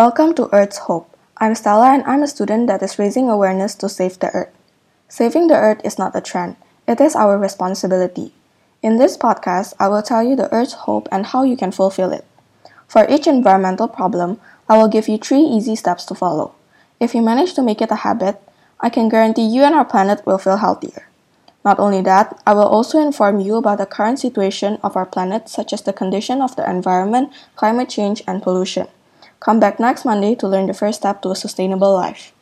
Welcome to Earth's Hope. I'm Stella and I'm a student that is raising awareness to save the Earth. Saving the Earth is not a trend, it is our responsibility. In this podcast, I will tell you the Earth's hope and how you can fulfill it. For each environmental problem, I will give you three easy steps to follow. If you manage to make it a habit, I can guarantee you and our planet will feel healthier. Not only that, I will also inform you about the current situation of our planet, such as the condition of the environment, climate change, and pollution. Come back next Monday to learn the first step to a sustainable life.